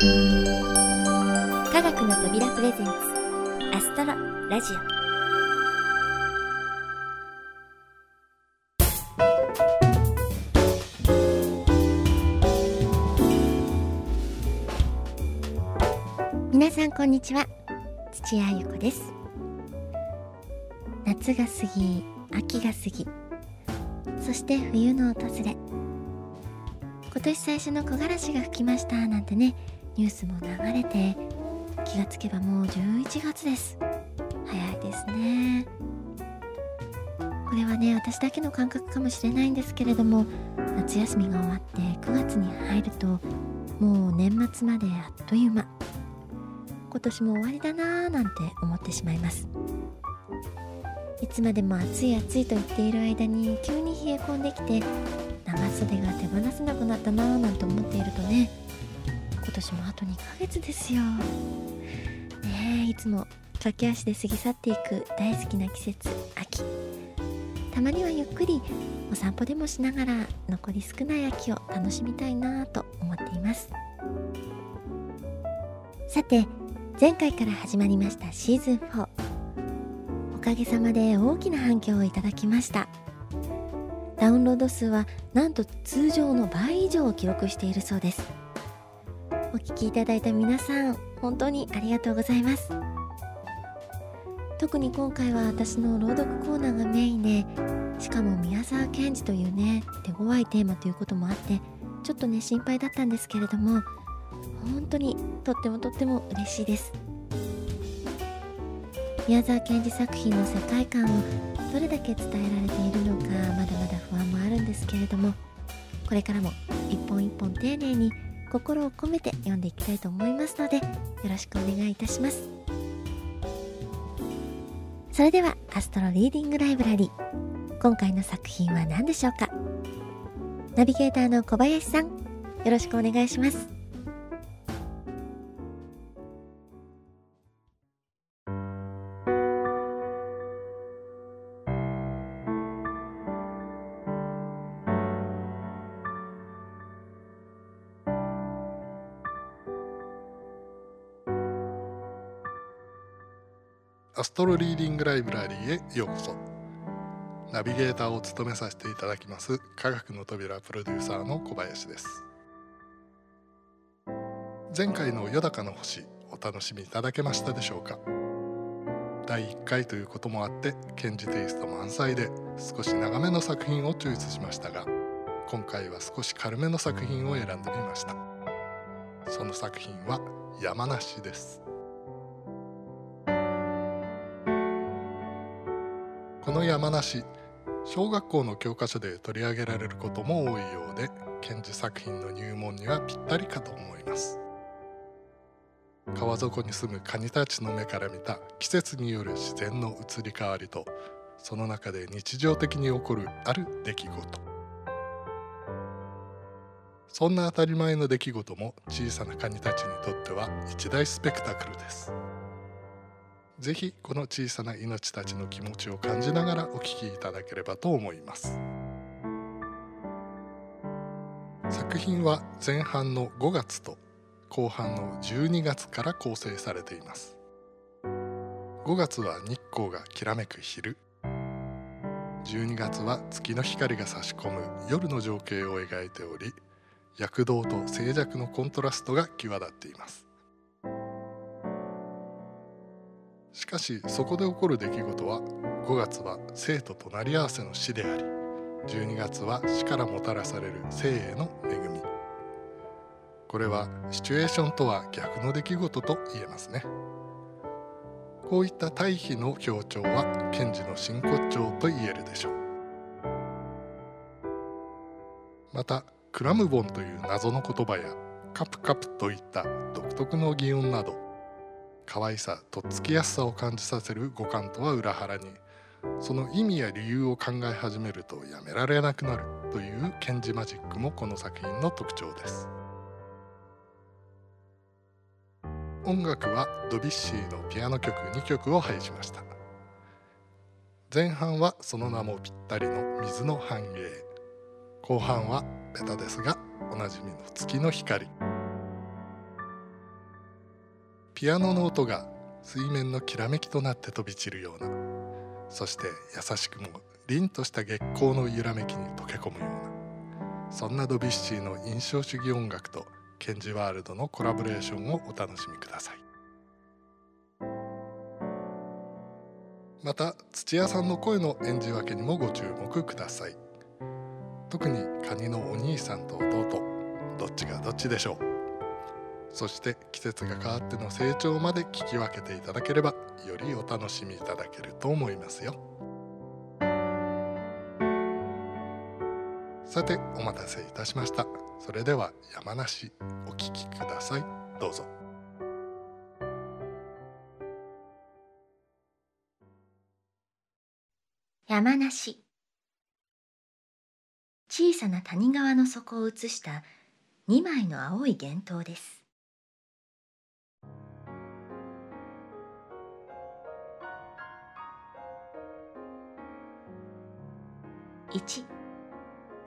科学の扉プレゼンツアストロラジオ。皆さんこんにちは。土屋ゆ子です。夏が過ぎ秋が過ぎそして冬の訪れ。今年最初の木枯らしが吹きましたなんてね。ニュースも流れて気がつけばもう11月です。早いですね。これはね私だけの感覚かもしれないんですけれども夏休みが終わって9月に入るともう年末まであっという間。今年も終わりだなぁなんて思ってしまいます。いつまでも暑い暑いと言っている間に急に冷え込んできて長袖が手放せなくなったなぁなんて思っているとね今年もあと2ヶ月ですよ。ねえいつも駆け足で過ぎ去っていく大好きな季節秋。たまにはゆっくりお散歩でもしながら残り少ない秋を楽しみたいなと思っています。さて前回から始まりましたシーズン4おかげさまで大きな反響をいただきました。ダウンロード数はなんと通常の倍以上を記録しているそうです。お聞きいただいた皆さん本当にありがとうございます。特に今回は私の朗読コーナーがメインでしかも宮沢賢治というね手強いテーマということもあってちょっとね心配だったんですけれども本当にとってもとっても嬉しいです。宮沢賢治作品の世界観をどれだけ伝えられているのかまだまだ不安もあるんですけれどもこれからも一本一本丁寧に心を込めて読んでいきたいと思いますのでよろしくお願いいたします。それではアストロリーディングライブラリー今回の作品は何でしょうか？ナビゲーターの小林さんよろしくお願いします。トロリーディングライブラリーへようこそ。ナビゲーターを務めさせていただきます科学の扉プロデューサーの小林です。前回の「よだかの星」お楽しみいただけましたでしょうか？第1回ということもあって賢治テイスト満載で少し長めの作品をチョイスしましたが今回は少し軽めの作品を選んでみました。その作品は山梨です。この山梨小学校の教科書で取り上げられることも多いようで賢治作品の入門にはぴったりかと思います。川底に住むカニたちの目から見た季節による自然の移り変わりとその中で日常的に起こるある出来事。そんな当たり前の出来事も小さなカニたちにとっては一大スペクタクルです。ぜひこの小さな命たちの気持ちを感じながらお聞きいただければと思います。作品は前半の5月と後半の12月から構成されています。5月は日光がきらめく昼。12月は月の光が差し込む夜の情景を描いており躍動と静寂のコントラストが際立っています。しかしそこで起こる出来事は5月は生と隣り合わせの死であり12月は死からもたらされる生への恵み。これはシチュエーションとは逆の出来事と言えますね。こういった対比の強調は賢治の真骨頂と言えるでしょう。またクラムボンという謎の言葉やカプカプといった独特の擬音など可愛さとっつきやすさを感じさせる五感とは裏腹にその意味や理由を考え始めるとやめられなくなるという賢治マジックもこの作品の特徴です。音楽はドビッシーのピアノ曲2曲を配しました。前半はその名もぴったりの水の繁栄。後半はベタですがおなじみの月の光。ピアノの音が水面のきらめきとなって飛び散るような。そして優しくも凛とした月光の揺らめきに溶け込むような。そんなドビュッシーの印象主義音楽とケンジワールドのコラボレーションをお楽しみください。また土屋さんの声の演じ分けにもご注目ください。特にカニのお兄さんと弟どっちがどっちでしょう。そして季節が変わっての成長まで聞き分けていただければよりお楽しみいただけると思いますよ。さてお待たせいたしました。それでは山梨お聞きください。どうぞ。山梨。小さな谷川の底を映した2枚の青い幻灯です。1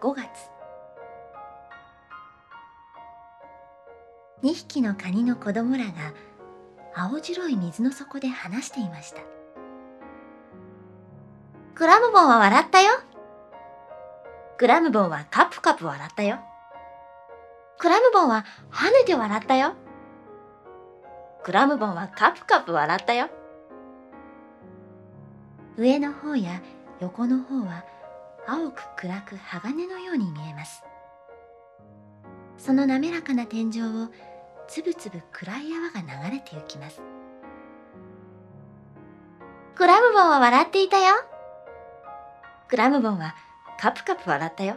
5月。2匹のカニの子供らが青白い水の底で話していました。クラムボンは笑ったよ。クラムボンはカプカプ笑ったよ。クラムボンは跳ねて笑ったよ。クラムボンはカプカプ笑ったよ。上の方や横の方は青く暗く鋼のように見えます。その滑らかな天井をつぶつぶ暗い泡が流れてゆきます。クラムボンは笑っていたよ。クラムボンはカプカプ笑ったよ。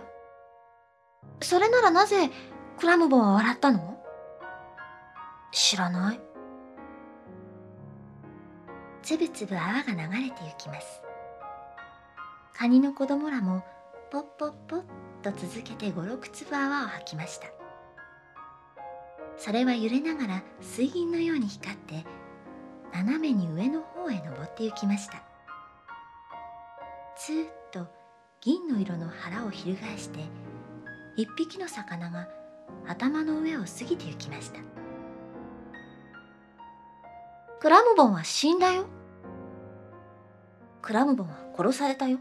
それならなぜクラムボンは笑ったの？知らない。つぶつぶ泡が流れてゆきます。カニの子供らもポッポッポッと続けて五六粒泡を吐きました。それは揺れながら水銀のように光って斜めに上の方へ登って行きました。つーっと銀の色の腹を翻して一匹の魚が頭の上を過ぎて行きました。クラムボンは死んだよ。クラムボンは殺されたよ。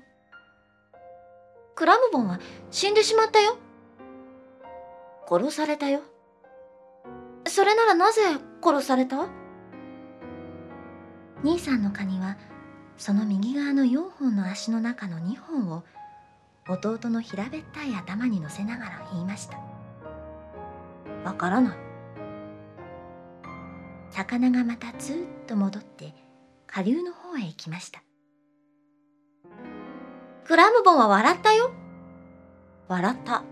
クラムボンは死んでしまったよ。殺されたよ。それならなぜ殺された？兄さんのカニはその右側の4本の足の中の2本を弟の平べったい頭に乗せながら言いました。わからない。魚がまたずっと戻って下流の方へ行きました。クラムボンは笑ったよ。笑った。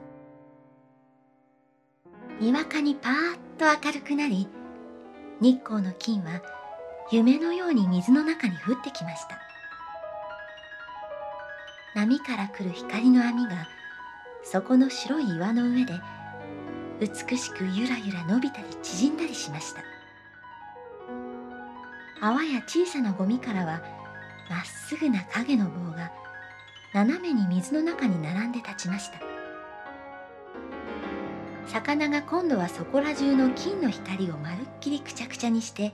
にわかにパーッと明るくなり、日光の金は夢のように水の中に降ってきました。波から来る光の網が、そこの白い岩の上で、美しくゆらゆら伸びたり縮んだりしました。泡や小さなゴミからは、まっすぐな影の棒が斜めに水の中に並んで立ちました。魚が今度はそこら中の金の光をまるっきりくちゃくちゃにして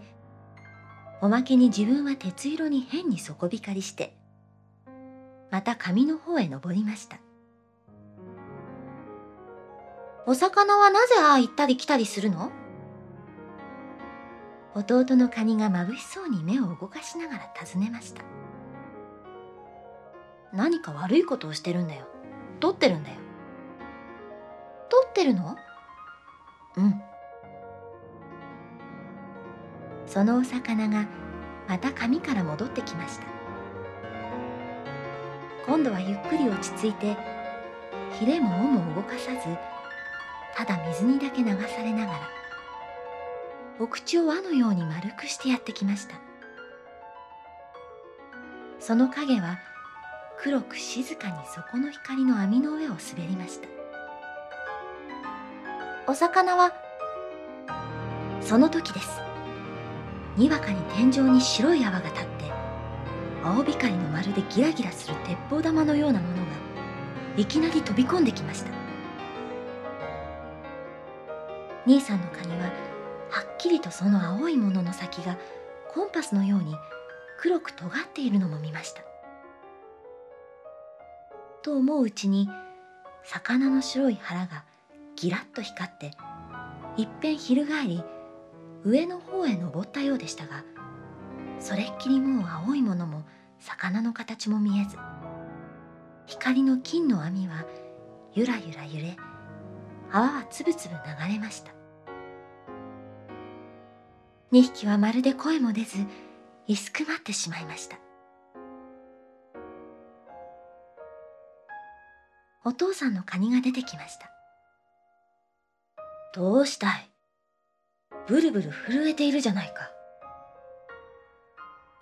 おまけに自分は鉄色に変に底光りしてまた紙の方へ登りました。お魚はなぜああ行ったり来たりするの？弟のカニがまぶしそうに目を動かしながら尋ねました。何か悪いことをしてるんだよ。取ってるんだよ。取ってるの？うん。そのお魚がまた紙から戻ってきました。今度はゆっくり落ち着いてひれも尾も動かさずただ水にだけ流されながらお口を輪のように丸くしてやってきました。その影は黒く静かに底の光の網の上を滑りました。お魚はその時です。にわかに天井に白い泡が立って青光のまるでギラギラする鉄砲玉のようなものがいきなり飛び込んできました。兄さんのカニははっきりとその青いものの先がコンパスのように黒く尖っているのも見ました。と思ううちに魚の白い腹がギラッと光っていっぺん翻り上の方へ登ったようでしたがそれっきりもう青いものも魚の形も見えず光の金の網はゆらゆら揺れ泡はつぶつぶ流れました。2匹はまるで声も出ずいすくまってしまいました。お父さんのカニが出てきました。どうしたい？ブルブル震えているじゃないか。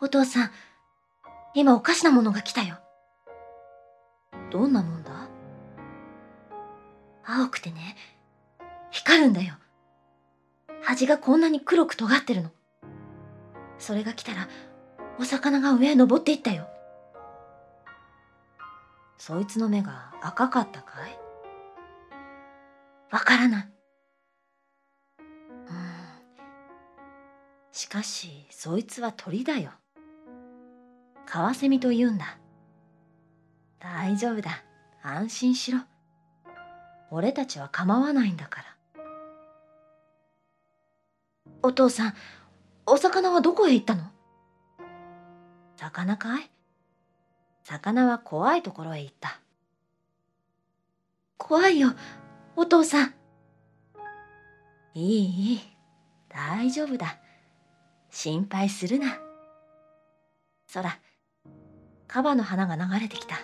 お父さん今おかしなものが来たよ。どんなもんだ？青くてね光るんだよ。端がこんなに黒く尖ってるの。それが来たらお魚が上へ登っていったよ。そいつの目が赤かったかい？わからない。うん。しかし、そいつは鳥だよ。カワセミと言うんだ。大丈夫だ。安心しろ。俺たちは構わないんだから。お父さん、お魚はどこへ行ったの？魚かい？魚は怖いところへ行った。怖いよ、お父さん。いい、いい。大丈夫だ。心配するな。そら、カバの花が流れてきた。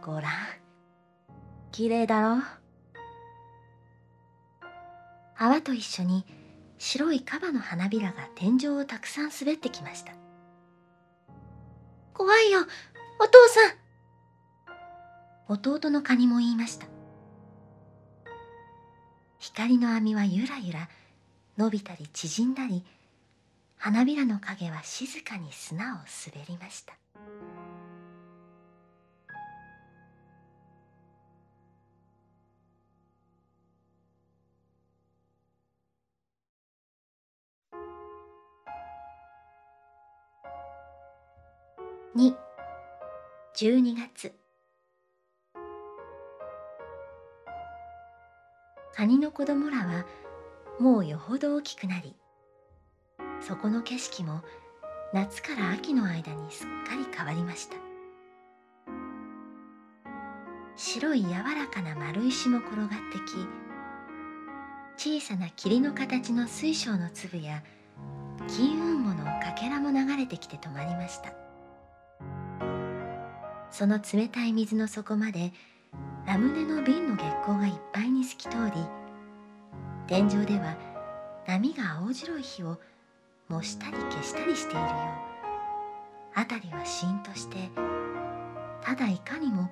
ごらん。綺麗だろ？泡と一緒に白いカバの花びらが天井をたくさん滑ってきました。怖いよ、お父さん。弟のカニも言いました。光の網はゆらゆら伸びたり縮んだり花びらの影は静かに砂を滑りました。12月。カニの子供らはもうよほど大きくなりそこの景色も夏から秋の間にすっかり変わりました。白い柔らかな丸石も転がってき小さな霧の形の水晶の粒や金雲母のかけらも流れてきて止まりました。その冷たい水の底までラムネの瓶の月光がいっぱいに透き通り天井では波が青白い火を模したり消したりしているよう。辺りはシーンとしてただいかにも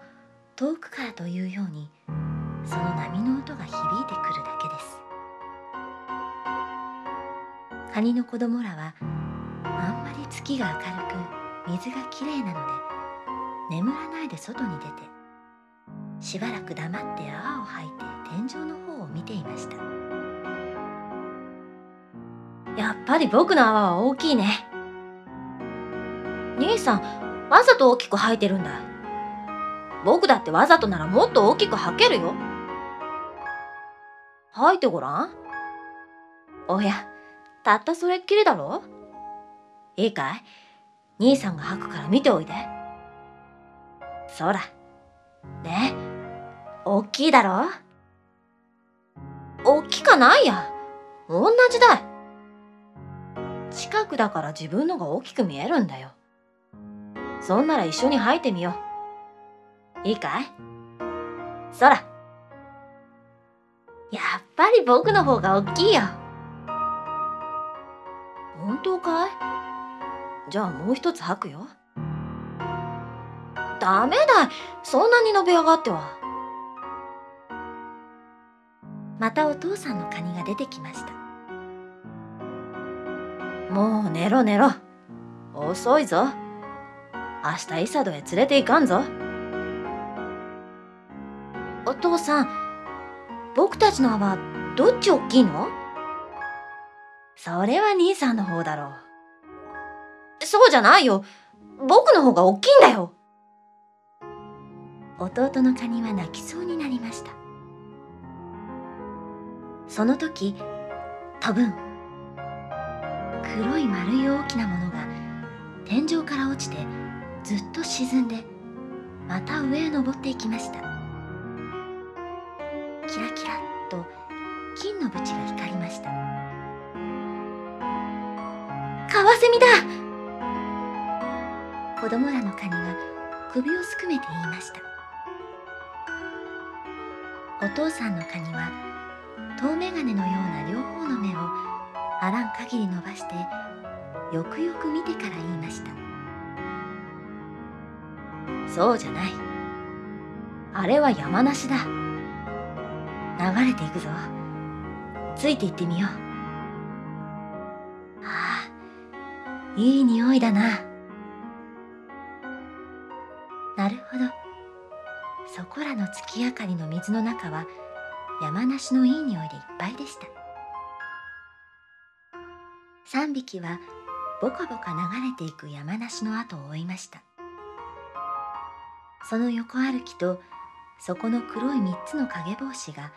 遠くからというようにその波の音が響いてくるだけです。カニの子供らはあんまり月が明るく水がきれいなので眠らないで外に出てしばらく黙って泡を吐いて天井の方を見ていました。やっぱり僕の泡は大きいね。兄さんわざと大きく吐いてるんだ。僕だってわざとならもっと大きく吐けるよ。吐いてごらん。おやたったそれっきりだろ。いいかい？兄さんが吐くから見ておいで。そらねおっきいだろ？おっきかないや。同じだ。近くだから自分のが大きく見えるんだよ。そんなら一緒に吐いてみよう。いいかい？そら。やっぱり僕の方が大きいよ。本当かい？じゃあもう一つ吐くよ。ダメだそんなに伸び上がっては。またお父さんのカニが出てきましたもう寝ろ寝ろ遅いぞ明日イサドへ連れて行かんぞお父さん僕たちの泡どっち大きいの？それは兄さんの方だろう。そうじゃないよ。僕の方が大きいんだよ。弟のカニは泣きそうになりました。その時、多分、黒い丸い大きなものが天井から落ちてずっと沈んでまた上へ登っていきました。キラキラっと金の縁が光りました。カワセミだ！子供らのカニは首をすくめて言いました。父さんのカニは遠眼鏡のような両方の目をあらん限り伸ばしてよくよく見てから言いました。そうじゃない。あれは山梨だ。流れていくぞ。ついていってみよう。ああいい匂いだな。なるほど。こらの月明かりの水の中は山梨のいい匂いでいっぱいでした。3匹はボカボカ流れていく山梨の後を追いました。その横歩きとそこの黒い3つの影帽子が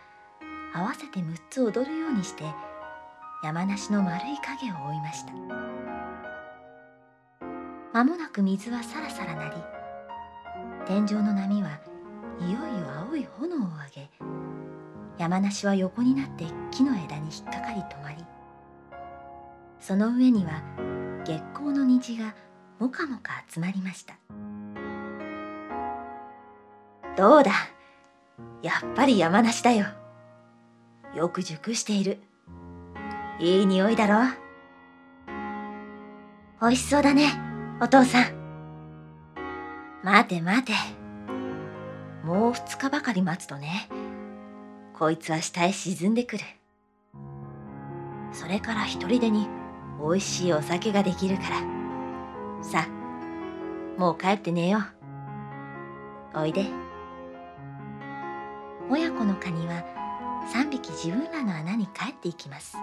合わせて6つ踊るようにして山梨の丸い影を追いました。間もなく水はさらさらなり天井の波はいよいよ青い炎を上げ山梨は横になって木の枝に引っかかり止まりその上には月光の虹がもかもか集まりました。どうだ？やっぱり山梨だよ。よく熟している。いい匂いだろ？美味しそうだねお父さん。待て待て。もう二日ばかり待つとね。こいつは下へ沈んでくる。それから一人でに美味しいお酒ができるから。さあもう帰って寝よう。おいで。親子のカニは3匹自分らの穴に帰っていきます。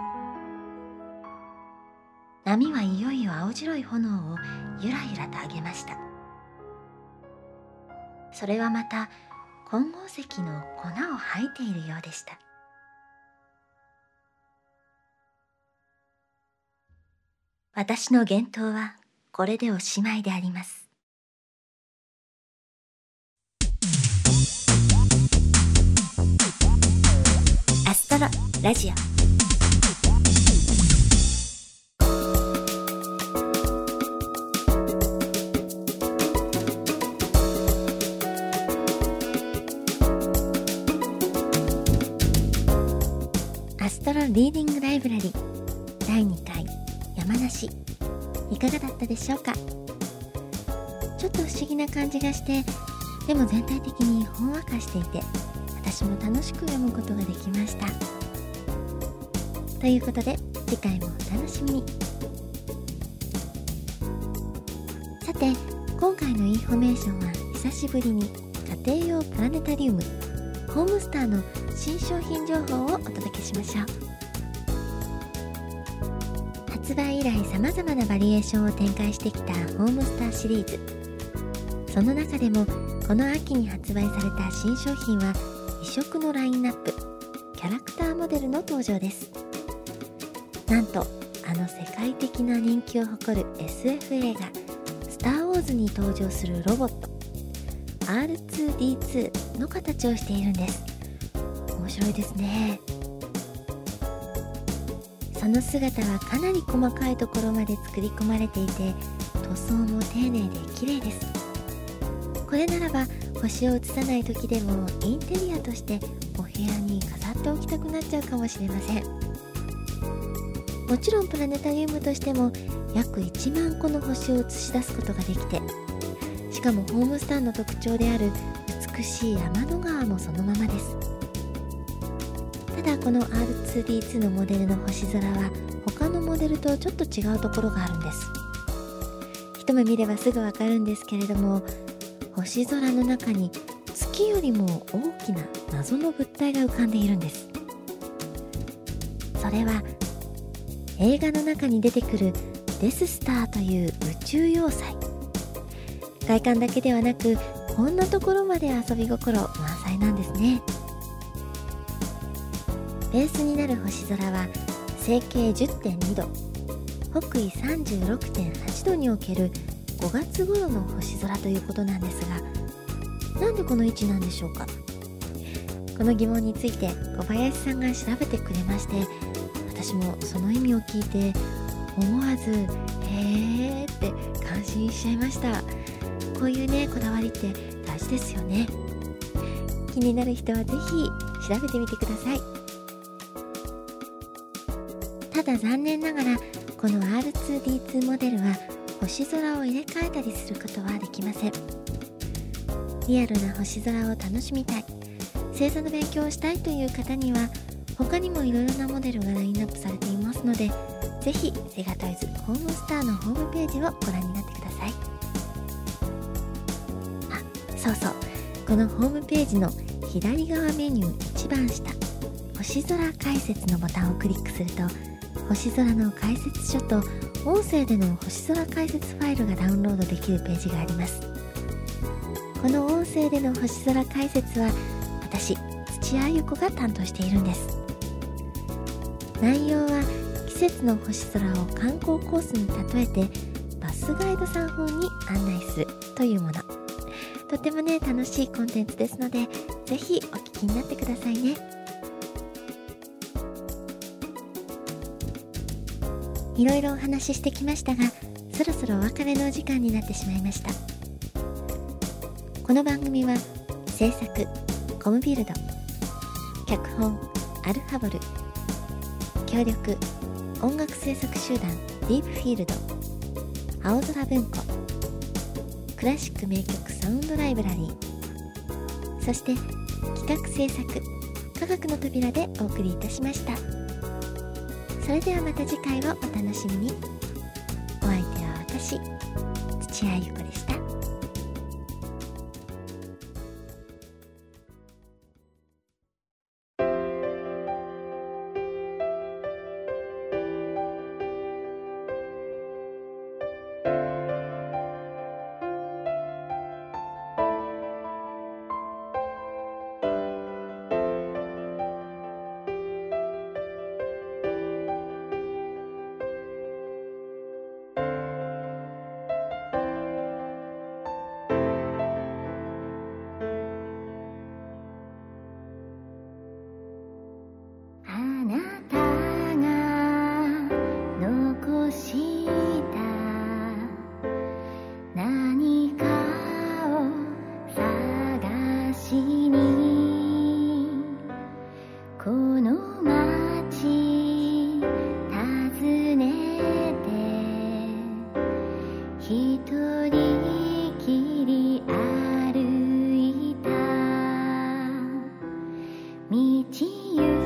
波はいよいよ青白い炎をゆらゆらと上げました。それはまた金剛石の粉を吐いているようでした私の幻冬はこれでおしまいであります。アストロラジオアストロリーディングライブラリ第2回山梨。いかがだったでしょうか？ちょっと不思議な感じがしてでも全体的にほんわかしていて私も楽しく読むことができました。ということで次回もお楽しみに。さて今回のインフォメーションは久しぶりに家庭用プラネタリウムホームスターの新商品情報をお届けしましょう。発売以来さまざまなバリエーションを展開してきたホームスターシリーズ。その中でもこの秋に発売された新商品は異色のラインナップ。キャラクターモデルの登場です。なんとあの世界的な人気を誇る SF 映画「スター・ウォーズ」に登場するロボット R2D2 の形をしているんです。面白いですね。その姿はかなり細かいところまで作り込まれていて塗装も丁寧で綺麗です。これならば星を映さない時でもインテリアとしてお部屋に飾っておきたくなっちゃうかもしれません。もちろんプラネタリウムとしても約1万個の星を映し出すことができてしかもホームスターの特徴である美しい天の川もそのままです。この R2D2 のモデルの星空は他のモデルとちょっと違うところがあるんです。一目見ればすぐわかるんですけれども星空の中に月よりも大きな謎の物体が浮かんでいるんです。それは映画の中に出てくるデススターという宇宙要塞。外観だけではなくこんなところまで遊び心満載なんですね。ベースになる星空は整形10.2度北緯36.8度における5月頃の星空ということなんですがなんでこの位置なんでしょうか？この疑問について小林さんが調べてくれまして私もその意味を聞いて思わず「へーって感心しちゃいました。こういうねこだわりって大事ですよね。気になる人は是非調べてみてください。だ残念ながらこの R2D2 モデルは星空を入れ替えたりすることはできません。リアルな星空を楽しみたい。星座の勉強をしたいという方には他にもいろいろなモデルがラインナップされていますのでぜひセガトイズホームスターのホームページをご覧になってください。あそうそう。このホームページの左側メニュー一番下星空解説のボタンをクリックすると星空の解説書と音声での星空解説ファイルがダウンロードできるページがあります。この音声での星空解説は私土屋ゆ子が担当しているんです。内容は季節の星空を観光コースに例えてバスガイドさん風に案内するというもの。とてもね楽しいコンテンツですのでぜひお聞きになってくださいね。いろいろお話ししてきましたがそろそろお別れのお時間になってしまいました。この番組は制作コムビルド脚本アルファボル協力音楽制作集団ディープフィールド青空文庫クラシック名曲サウンドライブラリーそして企画制作科学の扉でお送りいたしました。それではまた次回をお楽しみに。お相手は私土屋ゆ子でした。道行